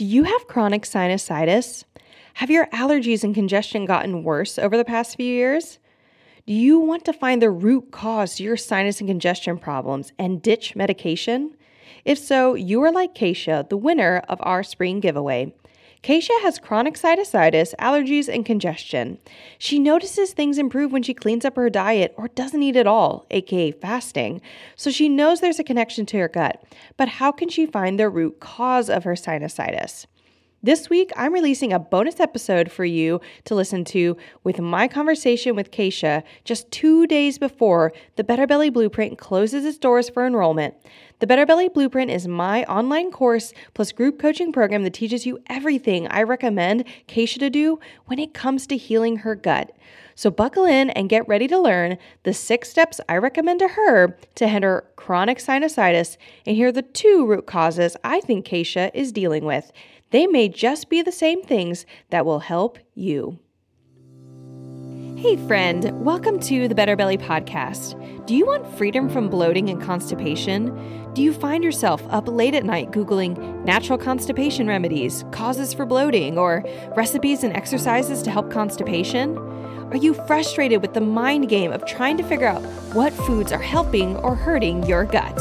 Do you have chronic sinusitis? Have your allergies and congestion gotten worse over the past few years? Do you want to find the root cause to your sinus and congestion problems and ditch medication? If so, you are like Kaysha, the winner of our spring giveaway. Kaysha has chronic sinusitis, allergies, and congestion. She notices things improve when she cleans up her diet or doesn't eat at all, aka fasting. So she knows there's a connection to her gut. But how can she find the root cause of her sinusitis? This week, I'm releasing a bonus episode for you to listen to with my conversation with Kaysha just two days before the Better Belly Blueprint closes its doors for enrollment. The Better Belly Blueprint is my online course plus group coaching program that teaches you everything I recommend Kaysha to do when it comes to healing her gut. So buckle in and get ready to learn the six steps I recommend to her to end her chronic sinusitis and hear the two root causes I think Kaysha is dealing with. They may just be the same things that will help you. Hey, friend, welcome to the Better Belly Podcast. Do you want freedom from bloating and constipation? Do you find yourself up late at night Googling natural constipation remedies, causes for bloating, or recipes and exercises to help constipation? Are you frustrated with the mind game of trying to figure out what foods are helping or hurting your gut?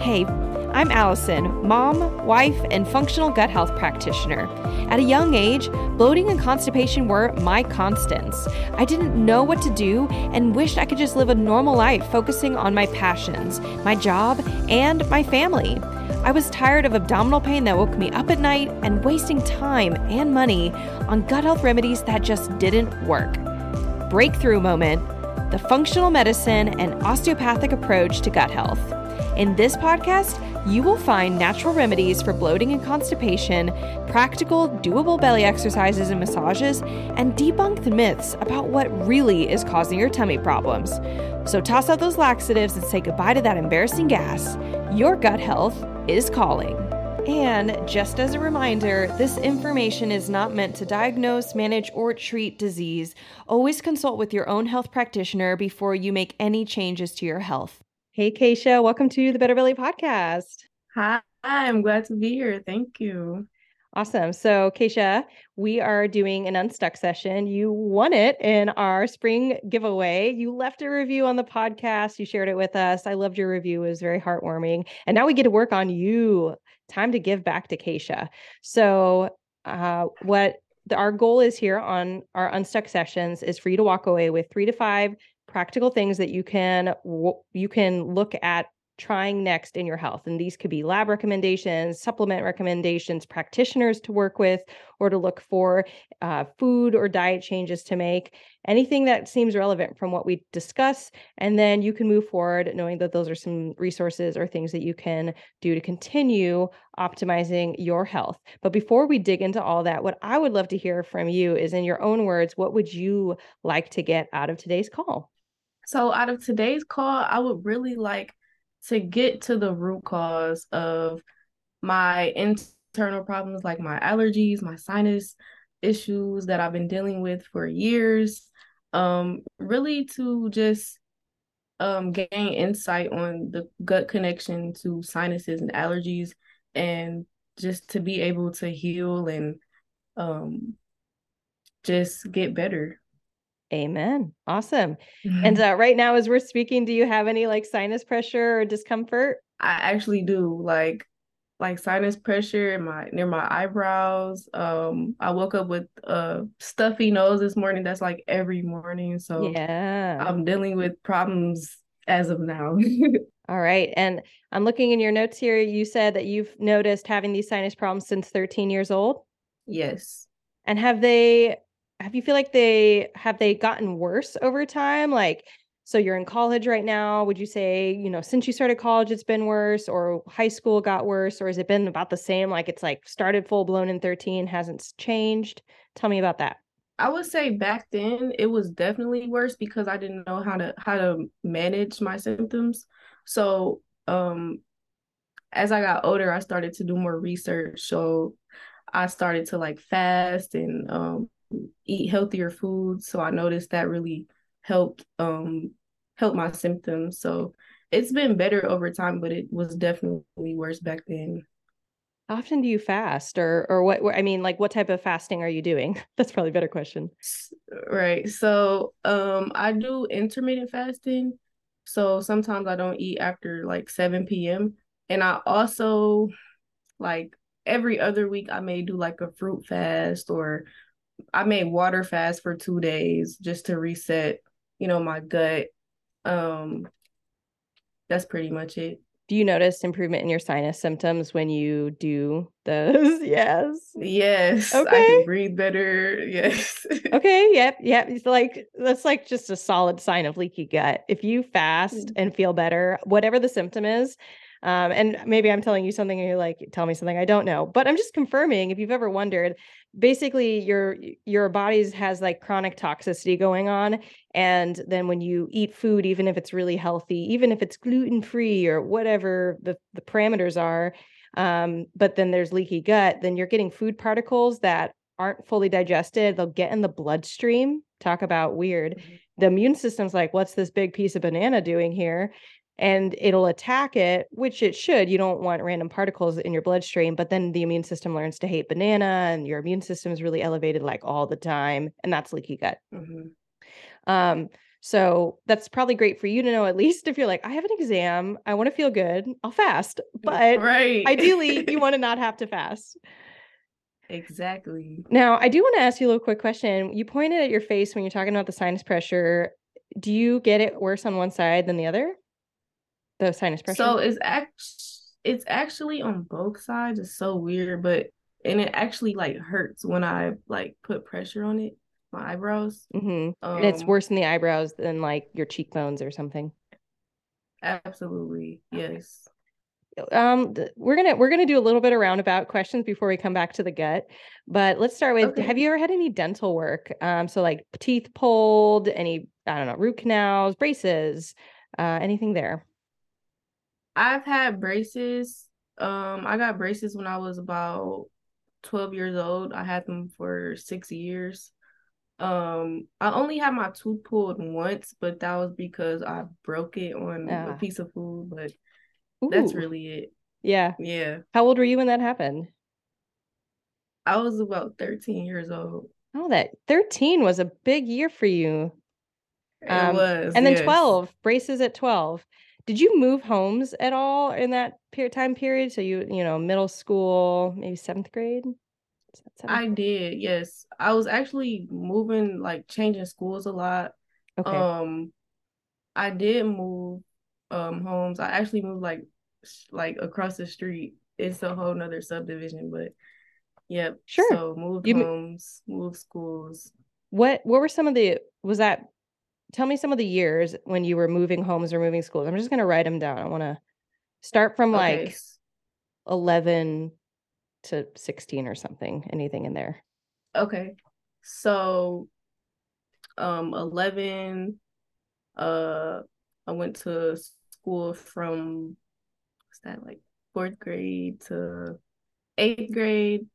Hey, I'm Allison, mom, wife, and functional gut health practitioner. At a young age, bloating and constipation were my constants. I didn't know what to do and wished I could just live a normal life focusing on my passions, my job, and my family. I was tired of abdominal pain that woke me up at night and wasting time and money on gut health remedies that just didn't work. Breakthrough moment the functional medicine and osteopathic approach to gut health. In this podcast, you will find natural remedies for bloating and constipation, practical, doable belly exercises and massages, and debunk the myths about what really is causing your tummy problems. So toss out those laxatives and say goodbye to that embarrassing gas. Your gut health is calling. And just as a reminder, this information is not meant to diagnose, manage, or treat disease. Always consult with your own health practitioner before you make any changes to your health. Hey, Kaysha, welcome to the Better Belly podcast. Hi, I'm glad to be here. Thank you. Awesome. So, Kaysha, we are doing an Unstuck session. You won it in our spring giveaway. You left a review on the podcast. You shared it with us. I loved your review. It was very heartwarming. And now we get to work on you. Time to give back to Kaysha. So, uh, what the, our goal is here on our Unstuck sessions is for you to walk away with three to five practical things that you can you can look at trying next in your health. And these could be lab recommendations, supplement recommendations, practitioners to work with, or to look for uh, food or diet changes to make, anything that seems relevant from what we discuss. And then you can move forward knowing that those are some resources or things that you can do to continue optimizing your health. But before we dig into all that, what I would love to hear from you is in your own words, what would you like to get out of today's call? So, out of today's call, I would really like to get to the root cause of my internal problems like my allergies, my sinus issues that I've been dealing with for years. Um, really to just um, gain insight on the gut connection to sinuses and allergies and just to be able to heal and um, just get better. Amen. Awesome. Mm-hmm. And uh, right now, as we're speaking, do you have any like sinus pressure or discomfort? I actually do. Like, like sinus pressure in my near my eyebrows. Um, I woke up with a stuffy nose this morning. That's like every morning. So yeah, I'm dealing with problems as of now. All right. And I'm looking in your notes here. You said that you've noticed having these sinus problems since 13 years old. Yes. And have they have you feel like they have they gotten worse over time? Like, so you're in college right now. Would you say, you know, since you started college, it's been worse, or high school got worse, or has it been about the same? Like it's like started full blown in 13, hasn't changed? Tell me about that. I would say back then it was definitely worse because I didn't know how to how to manage my symptoms. So um as I got older, I started to do more research. So I started to like fast and um eat healthier foods. So I noticed that really helped um help my symptoms. So it's been better over time, but it was definitely worse back then. How often do you fast or or what I mean like what type of fasting are you doing? That's probably a better question. Right. So, um I do intermittent fasting. So sometimes I don't eat after like 7 p.m. And I also like every other week I may do like a fruit fast or I made water fast for 2 days just to reset, you know, my gut. Um that's pretty much it. Do you notice improvement in your sinus symptoms when you do those? yes. Yes. Okay. I can breathe better. Yes. okay. Yep. Yep. It's like that's like just a solid sign of leaky gut. If you fast mm. and feel better, whatever the symptom is, um, and maybe I'm telling you something and you're like, tell me something I don't know. But I'm just confirming if you've ever wondered, basically your your body's has like chronic toxicity going on. And then when you eat food, even if it's really healthy, even if it's gluten-free or whatever the, the parameters are, um, but then there's leaky gut, then you're getting food particles that aren't fully digested. They'll get in the bloodstream. Talk about weird. Mm-hmm. The immune system's like, what's this big piece of banana doing here? And it'll attack it, which it should. You don't want random particles in your bloodstream, but then the immune system learns to hate banana and your immune system is really elevated like all the time. And that's leaky gut. Mm-hmm. Um, so that's probably great for you to know, at least if you're like, I have an exam, I want to feel good, I'll fast. But right. ideally, you want to not have to fast. Exactly. Now, I do want to ask you a little quick question. You pointed at your face when you're talking about the sinus pressure. Do you get it worse on one side than the other? The sinus pressure. So it's act it's actually on both sides. It's so weird, but and it actually like hurts when I like put pressure on it, my eyebrows. Mm-hmm. Um, and it's worse in the eyebrows than like your cheekbones or something. Absolutely, yes. Um, we're gonna we're gonna do a little bit of roundabout questions before we come back to the gut. But let's start with: okay. Have you ever had any dental work? Um, so like teeth pulled, any I don't know, root canals, braces, uh, anything there? I've had braces. Um, I got braces when I was about 12 years old. I had them for six years. Um, I only had my tooth pulled once, but that was because I broke it on a ah. piece of food. But Ooh. that's really it. Yeah. Yeah. How old were you when that happened? I was about 13 years old. Oh, that 13 was a big year for you. It um, was. And then yes. 12, braces at 12. Did you move homes at all in that period time period? So you, you know, middle school, maybe seventh grade? Seventh I grade? did, yes. I was actually moving, like changing schools a lot. Okay. Um, I did move um homes. I actually moved like like across the street. It's a whole nother subdivision, but yep. Sure. So moved you homes, moved schools. What what were some of the was that tell me some of the years when you were moving homes or moving schools. I'm just going to write them down. I want to start from okay. like 11 to 16 or something. Anything in there? Okay. So um 11 uh I went to school from what's that like 4th grade to 8th grade.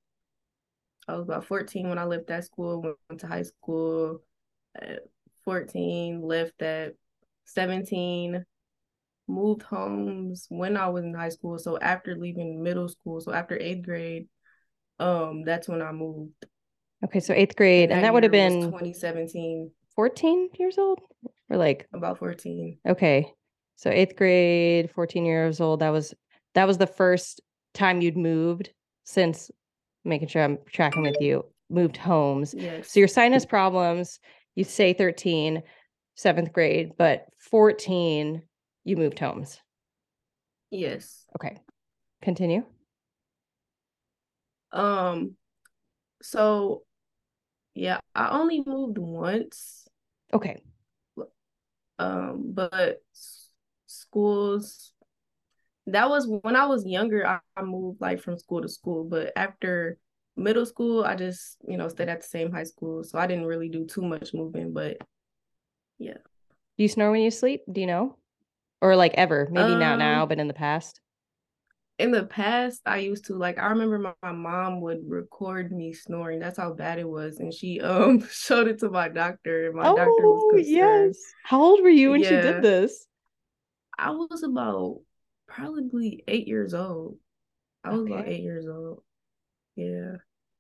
I was about 14 when I left that school, went to high school. Uh, 14, left at 17, moved homes when I was in high school. So after leaving middle school, so after eighth grade, um, that's when I moved. Okay, so eighth grade, and that, and that would have been 2017. 14 years old? Or like about 14. Okay. So eighth grade, 14 years old. That was that was the first time you'd moved since making sure I'm tracking with you, moved homes. Yes. So your sinus problems, you say 13, seventh grade, but 14, you moved homes. Yes. Okay. Continue. Um, so yeah, I only moved once. Okay. Um, but schools that was when I was younger, I, I moved like from school to school, but after middle school, I just, you know, stayed at the same high school. So I didn't really do too much moving, but yeah. Do you snore when you sleep? Do you know? Or like ever? Maybe um, not now, but in the past? In the past, I used to like I remember my, my mom would record me snoring. That's how bad it was. And she um showed it to my doctor, and my oh, doctor was oh, concerned. Yes. How old were you when yeah. she did this? I was about probably eight years old. I was about eight years old. Yeah.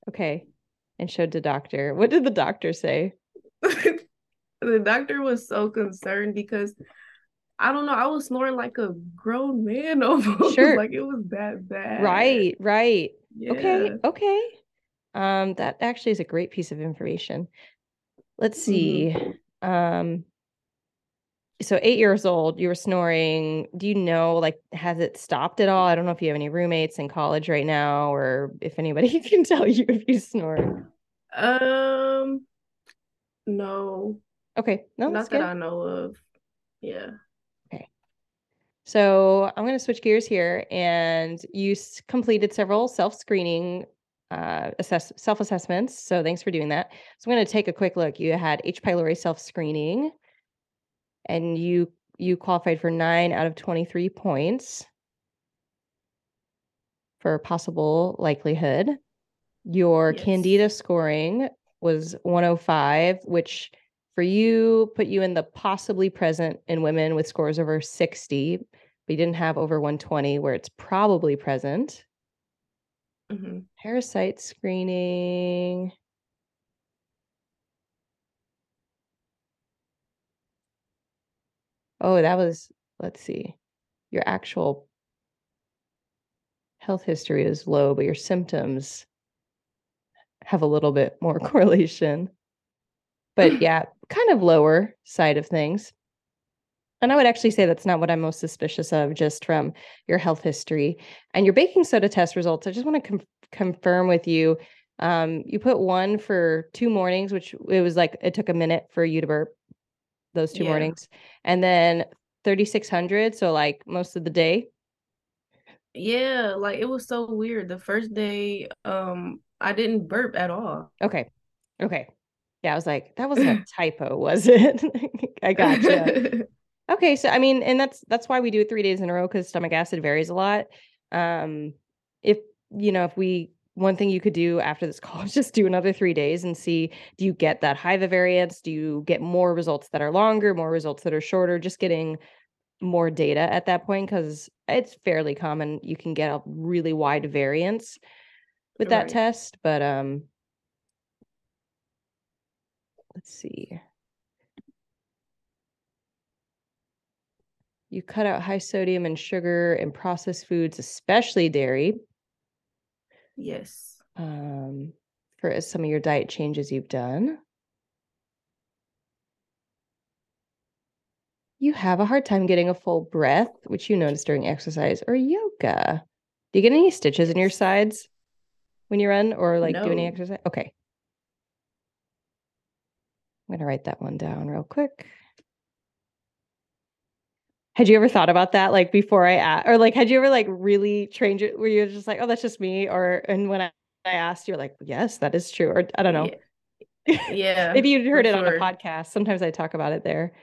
Okay. And showed the doctor. What did the doctor say? the doctor was so concerned because I don't know, I was snoring like a grown man almost. Sure. like it was that bad. Right, right. Okay, Yeah. okay. Um, that actually is a great piece of information. Let's see. Um, so eight years old, you were snoring. Do you know, like, has it stopped at all? I don't know if you have any roommates in college right now, or if anybody can tell you if you snore. Um, no, Okay, no, that's not that good. I know of. Yeah. Okay. So I'm going to switch gears here, and you s- completed several self-screening uh, assess self-assessments. So thanks for doing that. So I'm going to take a quick look. You had H. pylori self-screening, and you you qualified for nine out of 23 points for possible likelihood. Your Yes. Candida scoring was 105, which for you put you in the possibly present in women with scores over 60, but you didn't have over 120, where it's probably present. hmm Parasite screening. Oh, that was, let's see, your actual health history is low, but your symptoms have a little bit more correlation. But yeah, kind of lower side of things. And I would actually say that's not what I'm most suspicious of, just from your health history and your baking soda test results. I just want to com- confirm with you. Um, you put one for two mornings, which it was like it took a minute for you to burp those two Yeah. mornings, and then 3600. So like most of the day. Yeah, like it was so weird. The first day, um, I didn't burp at all. Okay, okay, yeah. I was like, that wasn't a typo, was it? I gotcha. Okay, so I mean, and that's that's why we do it three days in a row because stomach acid varies a lot. Um, if you know, if we one thing you could do after this call is just do another three days and see do you get that HIVA variance? Do you get more results that are longer, more results that are shorter? Just getting more data at that point because it's fairly common you can get a really wide variance with that Right. test. But um, let's see. You cut out high sodium and sugar and processed foods, especially dairy, Yes. um, for some of your diet changes you've done. You have a hard time getting a full breath, which you notice during exercise or yoga. Do you get any stitches in your sides when you run or like do any exercise? Okay. I'm going to write that one down real quick. Had you ever thought about that like before I asked, or like had you ever like really trained it Were you're just like, oh, that's just me? Or, and when I, I asked, you're like, yes, that is true. Or I don't know. Yeah. Maybe you'd heard it on a podcast. Sometimes I talk about it there.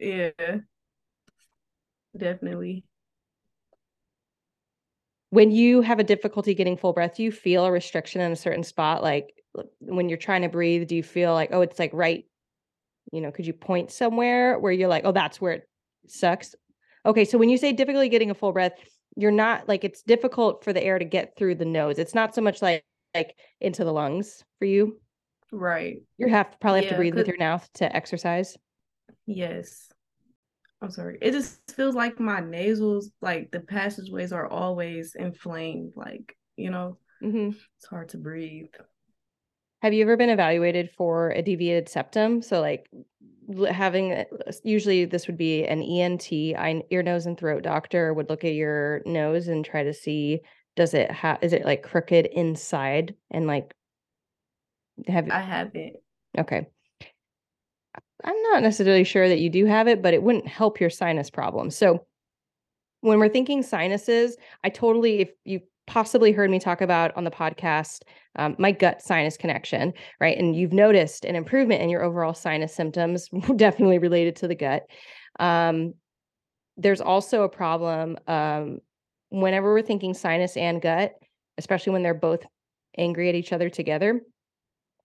Yeah. Definitely. When you have a difficulty getting full breath, do you feel a restriction in a certain spot? Like when you're trying to breathe, do you feel like, oh, it's like right, you know, could you point somewhere where you're like, oh, that's where it sucks? Okay. So when you say difficulty getting a full breath, you're not like it's difficult for the air to get through the nose. It's not so much like like into the lungs for you. Right. You have to probably have to breathe with your mouth to exercise. Yes. I'm sorry. It just feels like my nasals, like the passageways are always inflamed. Like, you know, hmm it's hard to breathe. Have you ever been evaluated for a deviated septum? So, like having uh, usually this would be an ENT, eye- ear, nose, and throat doctor would look at your nose and try to see does it have is it like crooked inside and like have I haven't. okay. I'm not necessarily sure that you do have it, but it wouldn't help your sinus problem. So when we're thinking sinuses, I totally, if you possibly heard me talk about on the podcast, um, my gut sinus connection, right? And you've noticed an improvement in your overall sinus symptoms, definitely related to the gut. Um, there's also a problem um, whenever we're thinking sinus and gut, especially when they're both angry at each other together.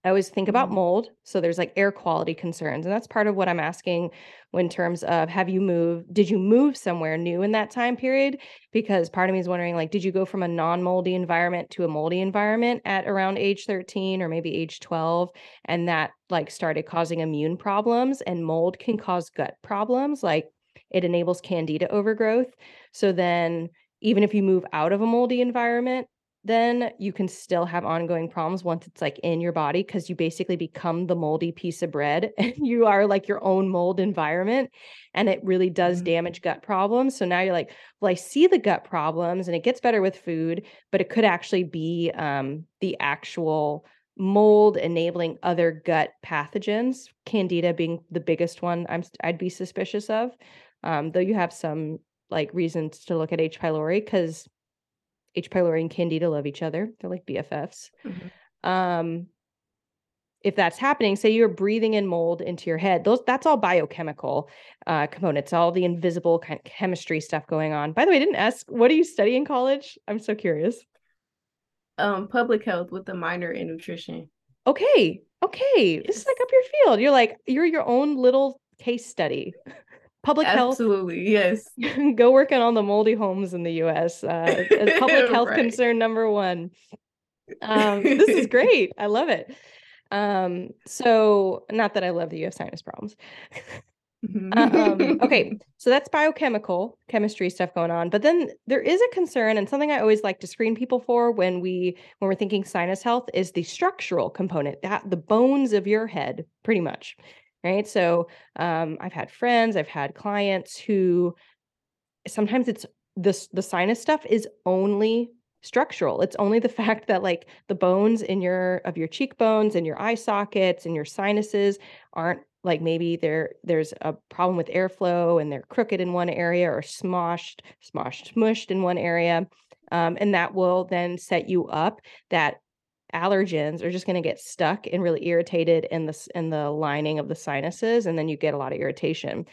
I always think about Mhm. mold. So there's like air quality concerns. And that's part of what I'm asking in terms of have you moved? Did you move somewhere new in that time period? Because part of me is wondering, like, did you go from a non moldy environment to a moldy environment at around age 13 or maybe age 12? And that like started causing immune problems and mold can cause gut problems. Like it enables candida overgrowth. So then even if you move out of a moldy environment, then you can still have ongoing problems once it's like in your body because you basically become the moldy piece of bread and you are like your own mold environment and it really does Mhm. damage gut problems. So now you're like, well, I see the gut problems and it gets better with food, but it could actually be um, the actual mold enabling other gut pathogens, candida being the biggest one I'm I'd be suspicious of. Um, though you have some like reasons to look at H. pylori because H. pylori and Candida love each other. They're like BFFs. Mhm. Um, if that's happening, say you're breathing in mold into your head, those that's all biochemical uh, components, all the invisible kind of chemistry stuff going on. By the way, I didn't ask, what do you study in college? I'm so curious. Um, public health with a minor in nutrition. Okay, okay, this is like up your field. You're like you're your own little case study. Public health Absolutely. Yes. go working on the moldy homes in the US. Uh, as public health Right. concern number one. Um, this is great. I love it. Um, so not that I love that you have sinus problems. um, okay, so that's biochemical chemistry stuff going on. But then there is a concern, and something I always like to screen people for when we when we're thinking sinus health is the structural component, that the bones of your head, pretty much. Right. So um, I've had friends, I've had clients who sometimes it's this the sinus stuff is only structural. It's only the fact that like the bones in your of your cheekbones and your eye sockets and your sinuses aren't like maybe there there's a problem with airflow and they're crooked in one area or smoshed, smoshed, smushed in one area. Um, and that will then set you up that allergens are just going to get stuck and really irritated in the in the lining of the sinuses and then you get a lot of irritation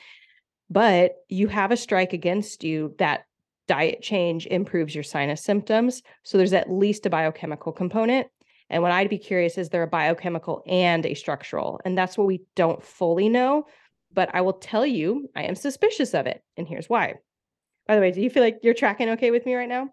but you have a strike against you that diet change improves your sinus symptoms. So there's at least a biochemical component. And what I'd be curious is there a biochemical and a structural? And that's what we don't fully know. But I will tell you, I am suspicious of it. And here's why. By the way, do you feel like you're tracking okay with me right now?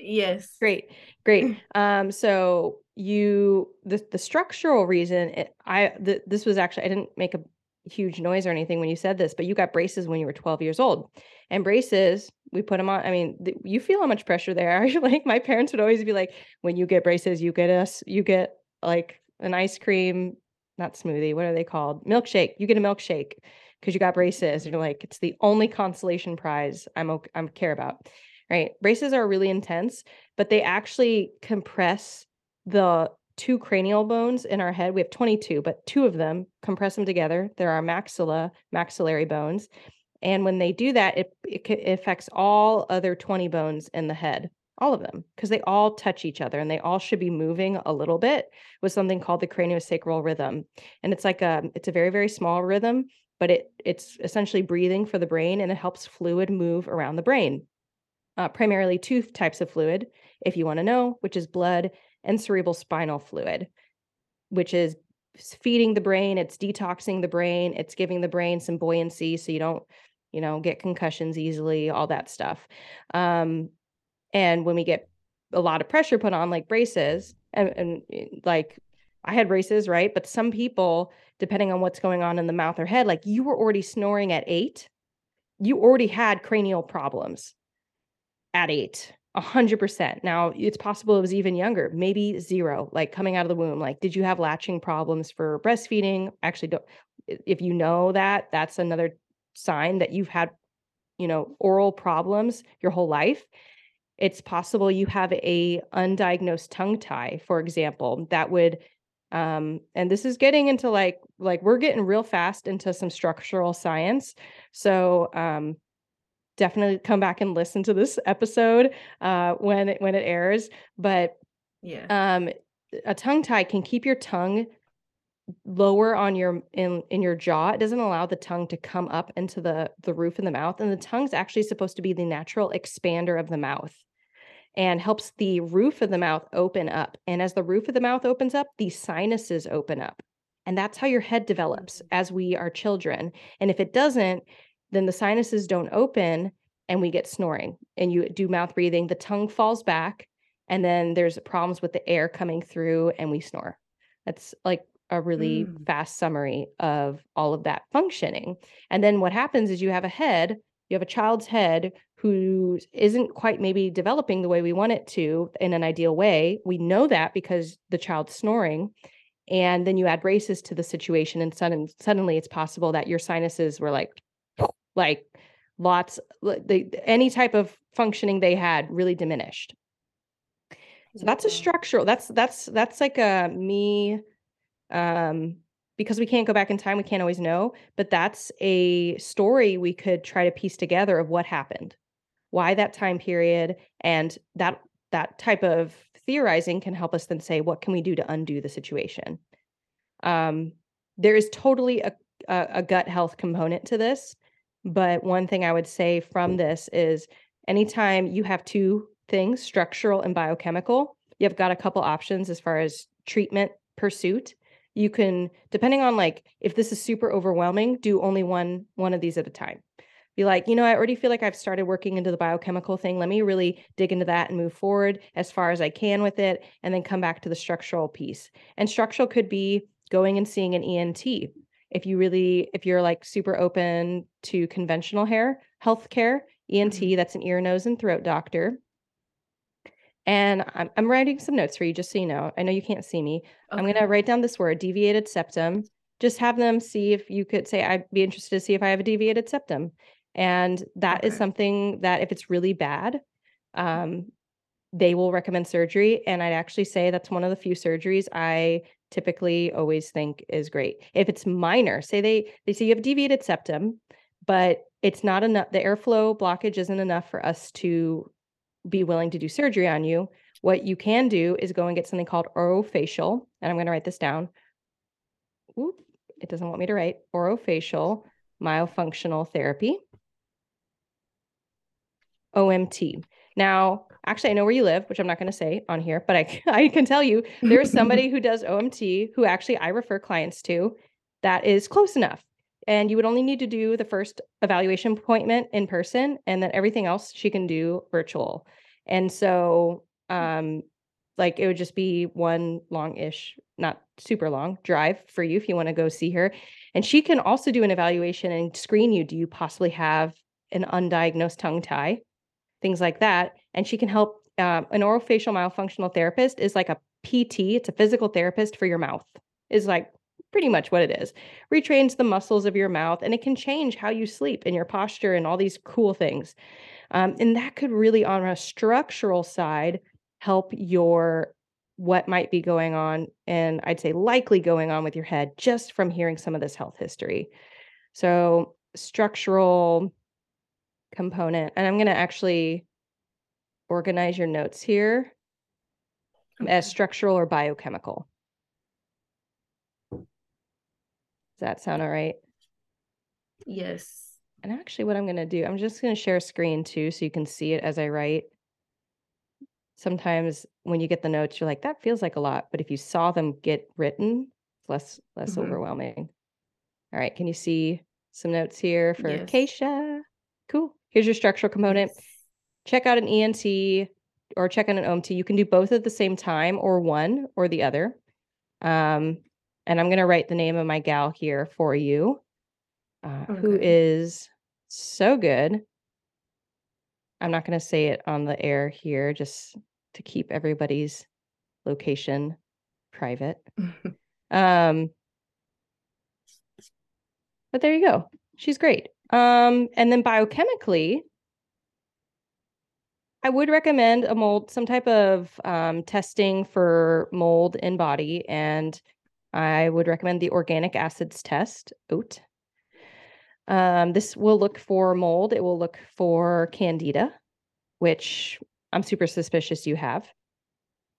Yes. Great, great. Um, so you the the structural reason it, I the, this was actually I didn't make a huge noise or anything when you said this, but you got braces when you were 12 years old, and braces we put them on. I mean, th- you feel how much pressure there are. like my parents would always be like, when you get braces, you get us, you get like an ice cream, not smoothie. What are they called? Milkshake. You get a milkshake because you got braces. And you're like, it's the only consolation prize I'm okay, I'm care about right? Braces are really intense, but they actually compress the two cranial bones in our head. We have 22, but two of them compress them together. There are maxilla, maxillary bones. And when they do that, it, it, affects all other 20 bones in the head, all of them, because they all touch each other and they all should be moving a little bit with something called the craniosacral rhythm. And it's like a, it's a very, very small rhythm, but it it's essentially breathing for the brain and it helps fluid move around the brain uh, primarily two types of fluid, if you want to know, which is blood and cerebral spinal fluid, which is feeding the brain, it's detoxing the brain, it's giving the brain some buoyancy so you don't, you know, get concussions easily, all that stuff. Um, and when we get a lot of pressure put on, like braces, and, and eh, like I had braces, right? But some people, depending on what's going on in the mouth or head, like you were already snoring at eight, you already had cranial problems at eight. A hundred percent. Now it's possible it was even younger, maybe zero, like coming out of the womb. Like, did you have latching problems for breastfeeding? Actually, don't. If you know that, that's another sign that you've had, you know, oral problems your whole life. It's possible you have a undiagnosed tongue tie, for example, that would um and this is getting into like like we're getting real fast into some structural science. So um definitely come back and listen to this episode uh, when it, when it airs. But Yeah. um, a tongue tie can keep your tongue lower on your in in your jaw. It doesn't allow the tongue to come up into the the roof in the mouth, and the tongue's actually supposed to be the natural expander of the mouth. and helps the roof of the mouth open up. And as the roof of the mouth opens up, the sinuses open up. And that's how your head develops Mm. as we are children. And if it doesn't, then the sinuses don't open and we get snoring and you do mouth breathing, the tongue falls back, and then there's problems with the air coming through and we snore. That's like a really Mm. fast summary of all of that functioning. And then what happens is you have a head, you have a child's head who isn't quite maybe developing the way we want it to in an ideal way. We know that because the child's snoring. And then you add braces to the situation, and sudden, suddenly it's possible that your sinuses were like, like lots, they, any type of functioning they had really diminished. So that's a structural. That's that's that's like a me um because we can't go back in time, we can't always know, but that's a story we could try to piece together of what happened. Why that time period and that that type of theorizing can help us then say what can we do to undo the situation. Um there is totally a a, a gut health component to this, but one thing I would say from this is anytime you have two things, structural and biochemical, you've got a couple options as far as treatment pursuit. You can, depending on like if this is super overwhelming, do only one one of these at a time. Be like, you know, I already feel like I've started working into the biochemical thing. Let me really dig into that and move forward as far as I can with it, and then come back to the structural piece. And structural could be going and seeing an ENT if you really if you're like super open to conventional hair healthcare ent Mhm. that's an ear nose and throat doctor. And I'm, I'm writing some notes for you just so you know. I know you can't see me. I'm going to write down this word deviated septum. Just have them see if you could say i'd be interested to see if i have a deviated septum. And that is Okay. something that if it's really bad um, they will recommend surgery. And i'd actually say that's one of the few surgeries i typically always think is great. If it's minor say they they say you have deviated septum but it's not enough the airflow blockage isn't enough for us to be willing to do surgery on you what you can do is go and get something called orofacial and i'm going to write this down. Oop, it doesn't want me to write orofacial myofunctional therapy. OMT. Now, actually, I know where you live, which I'm not going to say on here, but I, I can tell you there is somebody who does OMT who actually I refer clients to that is close enough. And you would only need to do the first evaluation appointment in person, and then everything else she can do virtual. And so, um, like it would just be one long-ish, not super long drive for you if you want to go see her. And she can also do an evaluation and screen you. Do you possibly have an undiagnosed tongue tie? things like that. And she can help. Um, an orofacial myofunctional therapist is like a PT, it's a physical therapist for your mouth, is like pretty much what it is. Retrains the muscles of your mouth and it can change how you sleep and your posture and all these cool things. Um, and that could really, on a structural side, help your what might be going on and I'd say likely going on with your head just from hearing some of this health history. So, structural component. And I'm going to actually organize your notes here as structural or biochemical. Does that sound all right? Yes. And actually, what I'm going to do, I'm just going to share a screen too so you can see it as I write. Sometimes when you get the notes, you're like, that feels like a lot. But if you saw them get written, it's less less Mhm. overwhelming. All right. Can you see some notes here for Yes. Kaysha? Cool. Here's your structural component. Yes. Check out an ENT or check out an OMT. You can do both at the same time or one or the other. Um, and I'm going to write the name of my gal here for you, uh, Okay. is so good. I'm not going to say it on the air here just to keep everybody's location private. Um, but there you go. She's great. Um, and then biochemically, I would recommend a mold, some type of um, testing for mold in body, and I would recommend the organic acids test, OAT. Um, this will look for mold. It will look for candida, which I'm super suspicious you have.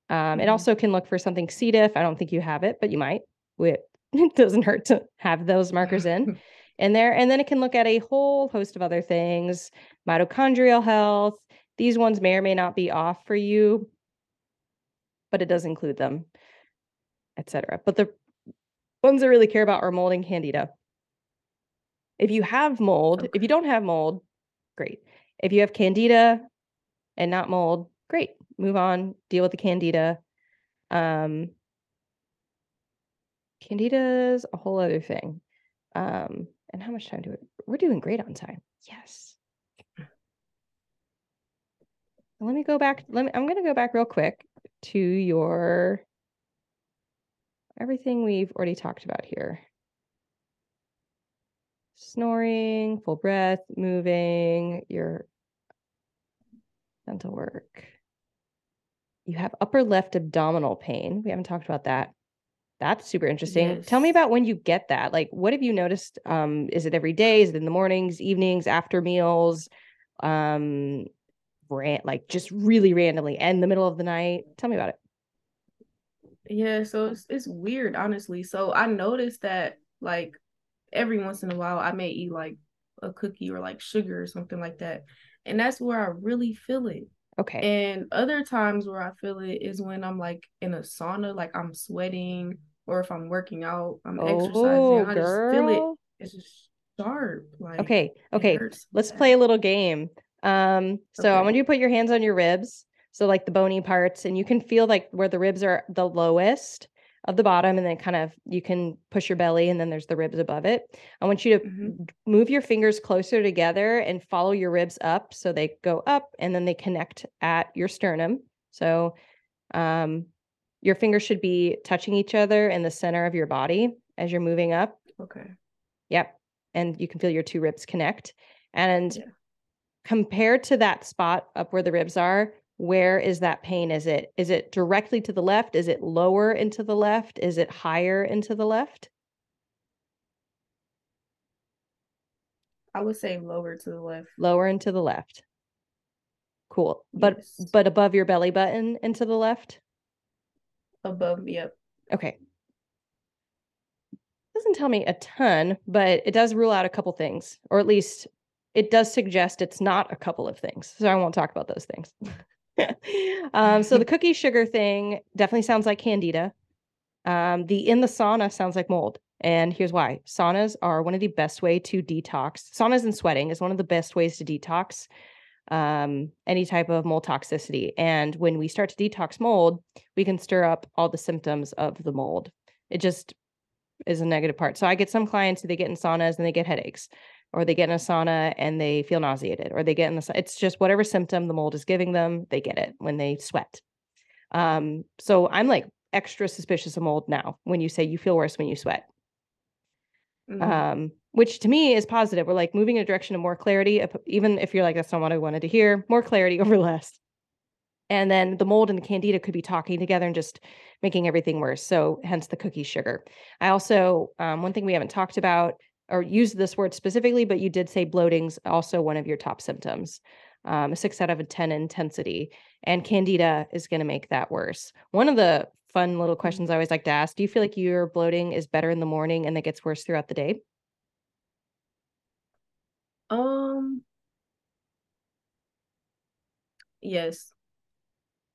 Um, It Mhm. also can look for something C. diff. I don't think you have it, but you might. It, it doesn't hurt to have those markers in in there. And then it can look at a whole host of other things, mitochondrial health, These ones may or may not be off for you, but it does include them, etc. But the ones I really care about are mold and candida. If you have mold, if you don't have mold, great. If you have candida and not mold, great. Move on, deal with the candida. Um, candida's a whole other thing. Um, and how much time do we? We're doing great on time. Yes. Let me go back. Let me. I'm going to go back real quick to your everything we've already talked about here. Snoring, full breath, moving, your dental work. You have upper left abdominal pain. We haven't talked about that. That's super interesting. Yes. Tell me about when you get that. Like, what have you noticed? Um, is it every day? Is it in the mornings, evenings, after meals? Um, ran like just really randomly and in the middle of the night. Tell me about it. Yeah, so it's it's weird, honestly. So I noticed that like every once in a while I may eat like a cookie or like sugar or something like that. And that's where I really feel it. Okay. And other times where I feel it is when I'm like in a sauna, like I'm sweating or if I'm working out, I'm oh, exercising, I just feel it. It's just sharp. Like okay, okay. Let's play a little game. Um, so okay. I want you to put your hands on your ribs, so like the bony parts, and you can feel like where the ribs are the lowest of the bottom, and then kind of you can push your belly, and then there's the ribs above it. I want you to mm-hmm. move your fingers closer together and follow your ribs up, so they go up, and then they connect at your sternum. So, um, your fingers should be touching each other in the center of your body as you're moving up. Okay. Yep. And you can feel your two ribs connect. And yeah. Compared to that spot up where the ribs are, where is that pain? Is it is it directly to the left? Is it lower into the left? Is it higher into the left? I would say lower to the left. Lower into the left. Cool. But yes. but above your belly button into the left? above. Yep. Okay. Doesn't tell me a ton, but it does rule out a couple things, or at least it does suggest it's not a couple of things. So I won't talk about those things. um, so the cookie sugar thing definitely sounds like candida. Um, the in the sauna sounds like mold. And here's why. Saunas are one of the best way to detox. Saunas and sweating is one of the best ways to detox um, any type of mold toxicity. And when we start to detox mold, we can stir up all the symptoms of the mold. It just is a negative part. So I get some clients who they get in saunas and they get headaches, or they get in a sauna and they feel nauseated, or they get in the it's just whatever symptom the mold is giving them, they get it when they sweat. Um, so I'm like extra suspicious of mold now when you say you feel worse when you sweat. Mm-hmm. Um, which to me is positive. We're like moving in a direction of more clarity, even if you're like, that's not what I wanted to hear, more clarity over less. And then the mold and the candida could be talking together and just making everything worse. So, hence the cookie sugar. I also, um, one thing we haven't talked about or use this word specifically, but you did say bloating's also one of your top symptoms. Um, six out of a 10 intensity. And candida is going to make that worse. One of the fun little mm-hmm. questions I always like to ask do you feel like your bloating is better in the morning and it gets worse throughout the day? Um, yes.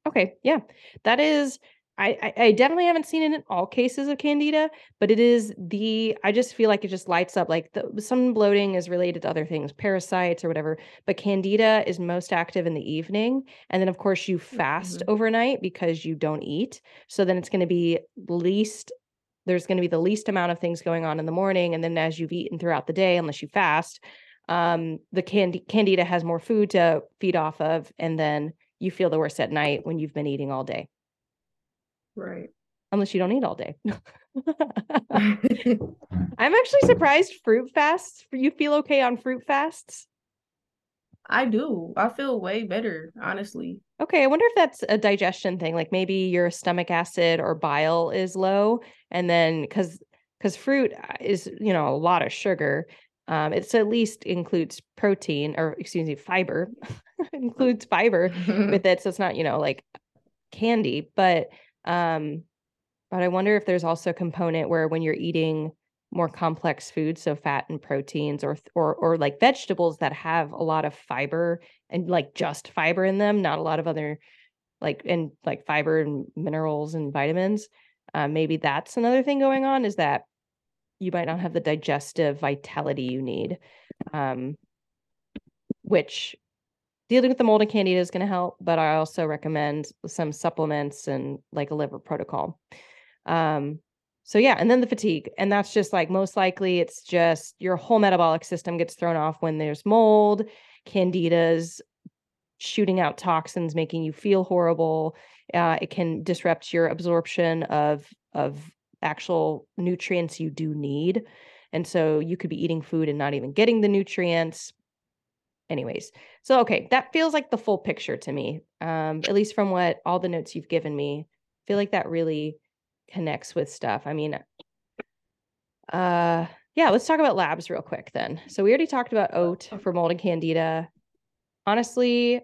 Okay, yeah. That is I, I definitely haven't seen it in all cases of candida, but it is the I just feel like it just lights up. Like the, some bloating is related to other things, parasites or whatever, but candida is most active in the evening, and then of course you fast mm-hmm. overnight because you don't eat. So then it's going to be least there's going to be the least amount of things going on in the morning, and then as you've eaten throughout the day, unless you fast, um, the candy candida has more food to feed off of, and then you feel the worst at night when you've been eating all day. Right. Unless you don't eat all day. I'm actually surprised fruit fasts. You feel okay on fruit fasts? I do. I feel way better, honestly. Okay, I wonder if that's a digestion thing. Like maybe your stomach acid or bile is low, and then because because fruit uh, is you know a lot of sugar, um, it's at least includes protein or excuse me, fiber, includes fiber with it. So it's not, you know, like candy, but um, but I wonder if there's also a component where when you're eating more complex foods, so fat and proteins, or or or like vegetables that have a lot of fiber and like just fiber in them, not a lot of other like and like fiber and minerals and vitamins. Uh, maybe that's another thing going on is that you might not have the digestive vitality you need, um, which dealing with the mold and candida is going to help. But I also recommend some supplements and like a liver protocol. Um, so yeah, and then the fatigue, and that's just like most likely it's just your whole metabolic system gets thrown off when there's mold, candidas, shooting out toxins, making you feel horrible. Uh, it can disrupt your absorption of of actual nutrients you do need, and so you could be eating food and not even getting the nutrients. Anyways, so okay, that feels like the full picture to me. Um, at least from what all the notes you've given me, I feel like that really connects with stuff. I mean, uh, yeah, let's talk about labs real quick then. So we already talked about oat for mold and candida honestly,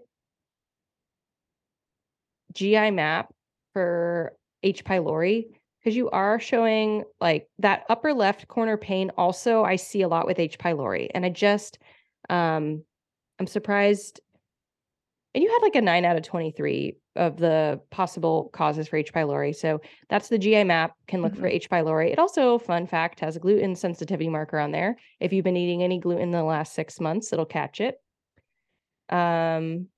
GI map for H. pylori, because you are showing like that upper left corner pain. Also, I see a lot with H. pylori, and I just, um, I'm surprised. And you had like a nine out of 23 of the possible causes for H. pylori. So that's the GI map can look mm-hmm. for H. pylori. It also, fun fact, has a gluten sensitivity marker on there. If you've been eating any gluten in the last six months, it'll catch it. Um,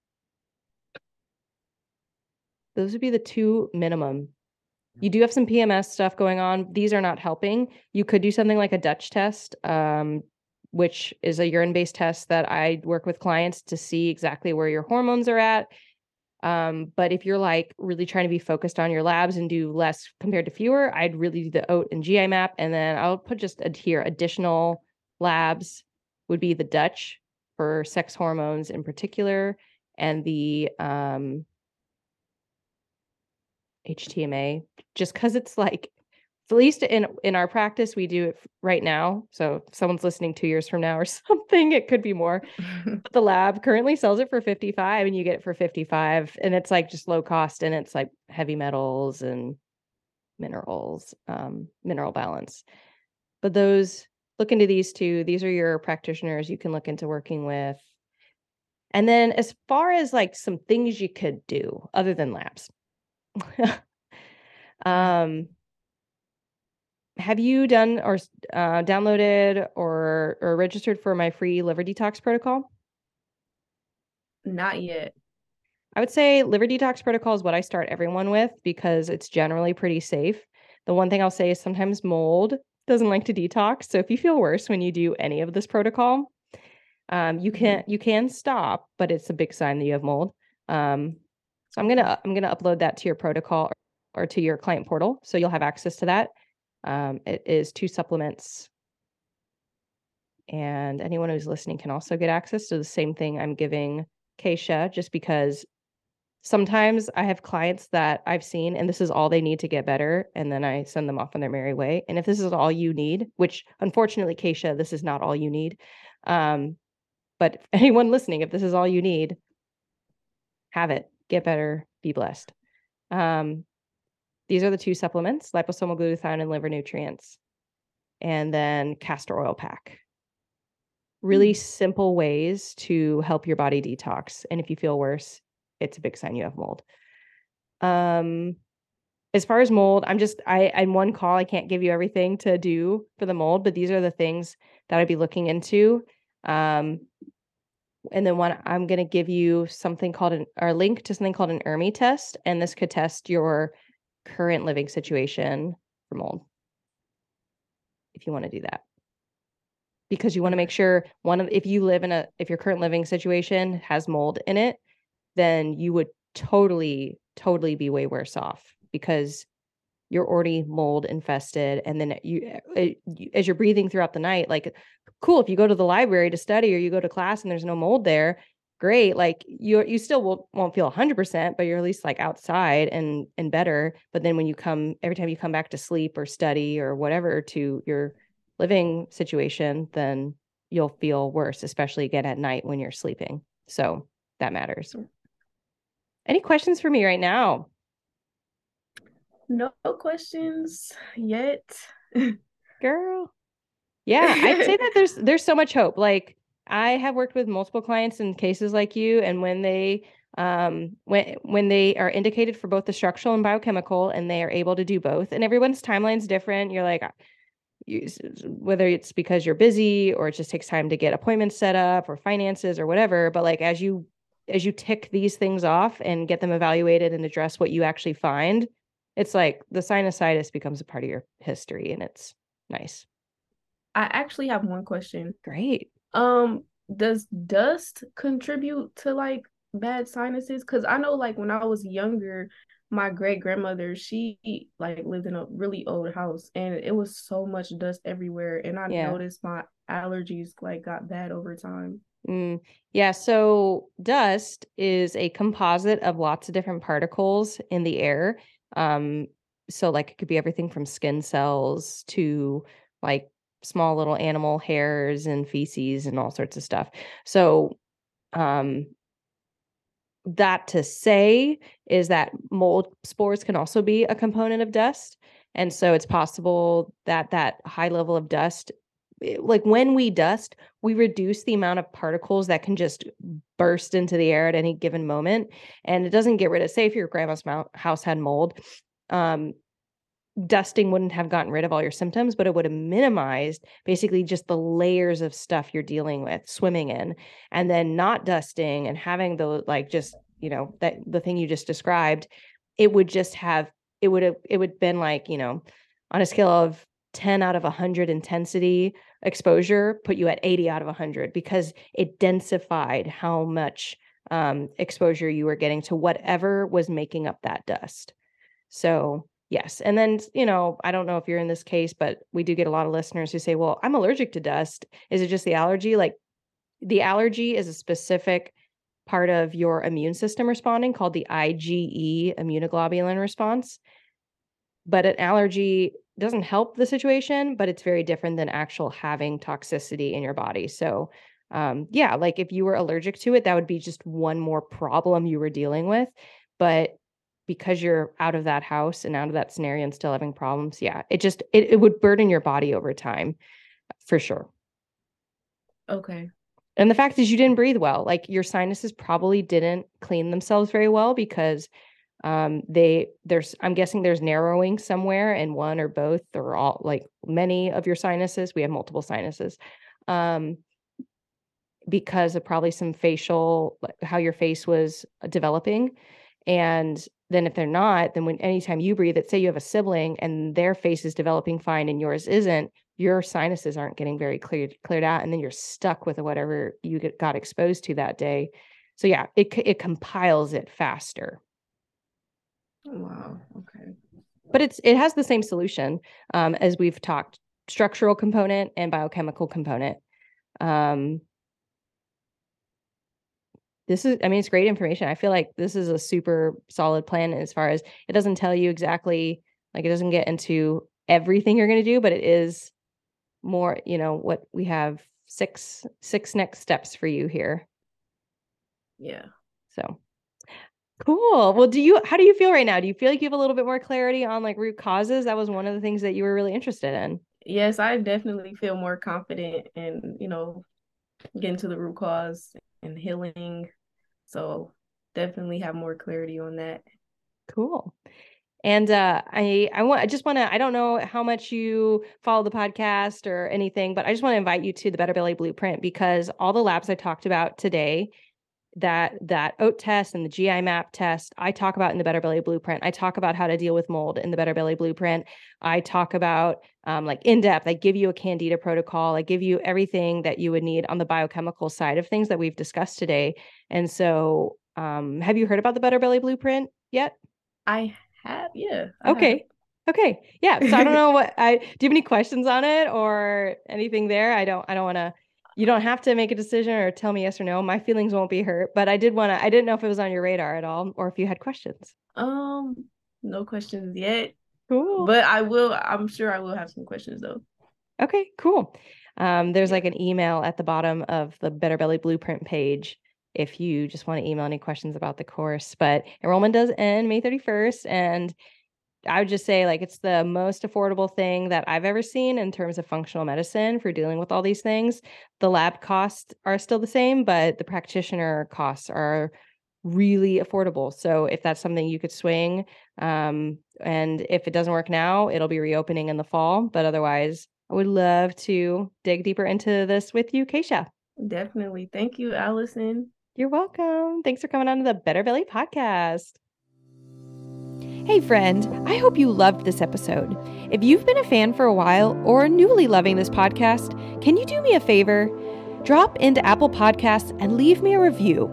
those would be the two minimum. You do have some PMS stuff going on. These are not helping. You could do something like a Dutch test, um, which is a urine based test that I work with clients to see exactly where your hormones are at. Um, but if you're like really trying to be focused on your labs and do less compared to fewer, I'd really do the OAT and GI map. And then I'll put just here additional labs would be the Dutch for sex hormones in particular and the um, HTMA, just because it's like, at least in in our practice, we do it right now. So if someone's listening two years from now or something, it could be more. but the lab currently sells it for 55 and you get it for 55. And it's like just low cost and it's like heavy metals and minerals, um, mineral balance. But those look into these two. These are your practitioners you can look into working with. And then as far as like some things you could do other than labs. um have you done or uh, downloaded or or registered for my free liver detox protocol? Not yet. I would say liver detox protocol is what I start everyone with because it's generally pretty safe. The one thing I'll say is sometimes mold doesn't like to detox. So if you feel worse when you do any of this protocol, um, you can mm-hmm. you can stop, but it's a big sign that you have mold. Um, so I'm gonna I'm gonna upload that to your protocol or, or to your client portal, so you'll have access to that. Um, it is two supplements, and anyone who's listening can also get access to the same thing I'm giving Kaysha, just because sometimes I have clients that I've seen and this is all they need to get better. And then I send them off on their merry way. And if this is all you need, which unfortunately, Kaysha, this is not all you need. Um, but anyone listening, if this is all you need, have it, get better, be blessed. Um, these are the two supplements liposomal glutathione and liver nutrients, and then castor oil pack. Really mm. simple ways to help your body detox. And if you feel worse, it's a big sign you have mold. Um, as far as mold, I'm just I I'm one call. I can't give you everything to do for the mold, but these are the things that I'd be looking into. Um, and then one, I'm going to give you something called an or link to something called an ERMI test, and this could test your current living situation for mold. If you want to do that, because you want to make sure one of if you live in a if your current living situation has mold in it, then you would totally, totally be way worse off because you're already mold infested. And then you, eh, eh, as you're breathing throughout the night, like, cool, if you go to the library to study or you go to class and there's no mold there, great. Like you, you still will, won't feel 100%, but you're at least like outside and, and better. But then when you come, every time you come back to sleep or study or whatever to your living situation, then you'll feel worse, especially again at night when you're sleeping. So that matters. Any questions for me right now? No questions yet. Girl. Yeah, I'd say that there's there's so much hope. Like I have worked with multiple clients in cases like you, and when they um when when they are indicated for both the structural and biochemical, and they are able to do both, and everyone's timeline's different. You're like, you, whether it's because you're busy or it just takes time to get appointments set up or finances or whatever. But like as you as you tick these things off and get them evaluated and address what you actually find, it's like the sinusitis becomes a part of your history, and it's nice. I actually have one question. Great. Um, does dust contribute to like bad sinuses? Because I know like when I was younger, my great grandmother, she like lived in a really old house and it was so much dust everywhere. And I yeah. noticed my allergies like got bad over time. Mm, yeah. So dust is a composite of lots of different particles in the air. Um, so like it could be everything from skin cells to like small little animal hairs and feces and all sorts of stuff. So, um, that to say is that mold spores can also be a component of dust. And so it's possible that that high level of dust, eh, like when we dust, we reduce the amount of particles that can just burst into the air at any given moment. And it doesn't get rid of, say, if your grandma's house had mold, um, dusting wouldn't have gotten rid of all your symptoms, but it would have minimized basically just the layers of stuff you're dealing with, swimming in, and then not dusting and having the like just, you know, that the thing you just described, it would just have it would have it would been like, you know, on a scale of 10 out of 100 intensity exposure, put you at 80 out of 100 because it densified how much um, exposure you were getting to whatever was making up that dust. So Yes. And then, you know, I don't know if you're in this case, but we do get a lot of listeners who say, well, I'm allergic to dust. Is it just the allergy? Like the allergy is a specific part of your immune system responding called the IgE immunoglobulin response. But an allergy doesn't help the situation, but it's very different than actual having toxicity in your body. So, um, yeah, like if you were allergic to it, that would be just one more problem you were dealing with. But because you're out of that house and out of that scenario and still having problems yeah it just it, it would burden your body over time for sure. Okay. And the fact is you didn't breathe well like your sinuses probably didn't clean themselves very well because um they there's i'm guessing there's narrowing somewhere in one or both or all like many of your sinuses we have multiple sinuses um because of probably some facial how your face was developing. And then if they're not, then when anytime you breathe it, say you have a sibling and their face is developing fine and yours isn't, your sinuses aren't getting very cleared cleared out, and then you're stuck with whatever you get, got exposed to that day. So yeah, it it compiles it faster. Wow. Okay. But it's it has the same solution um, as we've talked: structural component and biochemical component. Um, this is i mean it's great information i feel like this is a super solid plan as far as it doesn't tell you exactly like it doesn't get into everything you're going to do but it is more you know what we have six six next steps for you here. Yeah. So cool. Well do you how do you feel right now? Do you feel like you have a little bit more clarity on like root causes? That was one of the things that you were really interested in. Yes i definitely feel more confident in you know getting to the root cause and healing. So definitely have more clarity on that. Cool. And uh, I I want I just want to I don't know how much you follow the podcast or anything, but I just want to invite you to the Better Belly Blueprint because all the labs I talked about today that that oat test and the GI map test I talk about in the Better Belly Blueprint. I talk about how to deal with mold in the Better Belly Blueprint. I talk about um, like in depth. I give you a Candida protocol. I give you everything that you would need on the biochemical side of things that we've discussed today. And so, um, have you heard about the Better Belly Blueprint yet? I have. Yeah. I okay. Have. Okay. Yeah. So I don't know what I do you have any questions on it or anything there? I don't I don't want to you don't have to make a decision or tell me yes or no. My feelings won't be hurt, but I did want to I didn't know if it was on your radar at all or if you had questions. Um, no questions yet. Cool. But I will I'm sure I will have some questions though. Okay, cool. Um, there's like an email at the bottom of the Better Belly Blueprint page if you just want to email any questions about the course. But enrollment does end May 31st and I would just say like it's the most affordable thing that I've ever seen in terms of functional medicine for dealing with all these things. The lab costs are still the same, but the practitioner costs are really affordable. So if that's something you could swing, um, and if it doesn't work now, it'll be reopening in the fall. But otherwise, I would love to dig deeper into this with you, Kaysha. Definitely. Thank you, Allison. You're welcome. Thanks for coming on to the Better Belly podcast. Hey, friend, I hope you loved this episode. If you've been a fan for a while or newly loving this podcast, can you do me a favor? Drop into Apple Podcasts and leave me a review.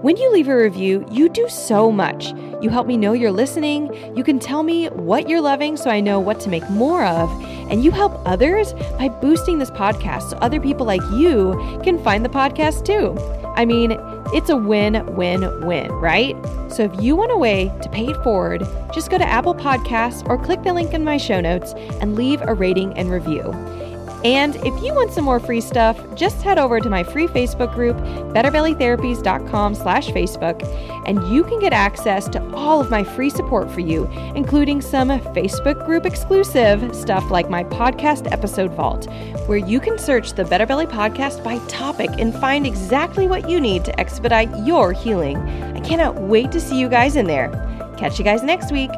When you leave a review, you do so much. You help me know you're listening, you can tell me what you're loving so I know what to make more of, and you help others by boosting this podcast so other people like you can find the podcast too. I mean, it's a win win win, right? So if you want a way to pay it forward, just go to Apple Podcasts or click the link in my show notes and leave a rating and review. And if you want some more free stuff, just head over to my free Facebook group, betterbellytherapies.com slash Facebook, and you can get access to all of my free support for you, including some Facebook group exclusive stuff like my podcast episode vault, where you can search the Better Belly podcast by topic and find exactly what you need to expedite your healing. I cannot wait to see you guys in there. Catch you guys next week.